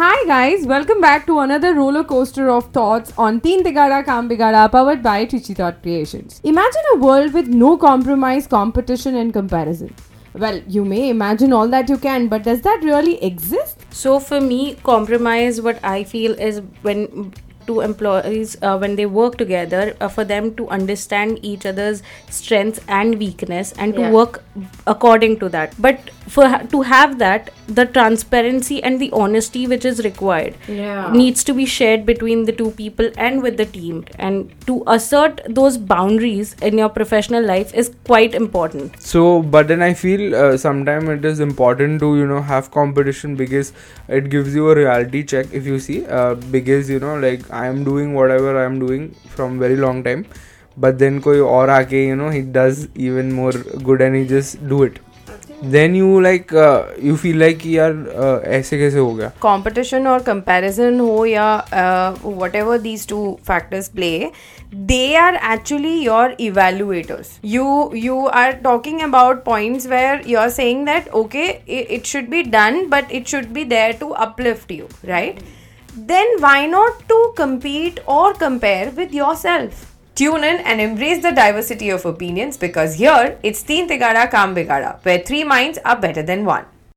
hi guys, welcome back to another roller coaster of thoughts on Teen Tigada Kaam Bigada powered by Twitchy Thought Creations. Imagine a world with no compromise, competition, and comparison. Well, you may imagine all that you can, but does that really exist? So for me, compromise, what I feel is when two employees uh, when they work together uh, for them to understand each other's strengths and weakness and to Yeah. work according to that but for ha- to have that the transparency and the honesty which is required Yeah. needs to be shared between the two people and with the team. And to assert those boundaries in your professional life is quite important. So but then i feel uh, sometimes it is important to you know have competition because it gives you a reality check. If you see uh, because you know like i am doing whatever i am doing from very long time but then koi aur aake you know he does even more good and he just do it then you like you feel like यार uh, ऐसे कैसे हो गया? Competition और comparison हो या whatever these two factors play they are actually your evaluators you you are talking about points where you are saying that okay it should be done but it should be there to uplift you right then why not to compete और compare with yourself Tune in and embrace the diversity of opinions because here it's Teen Tigada Kaam Bigada, where three minds are better than one.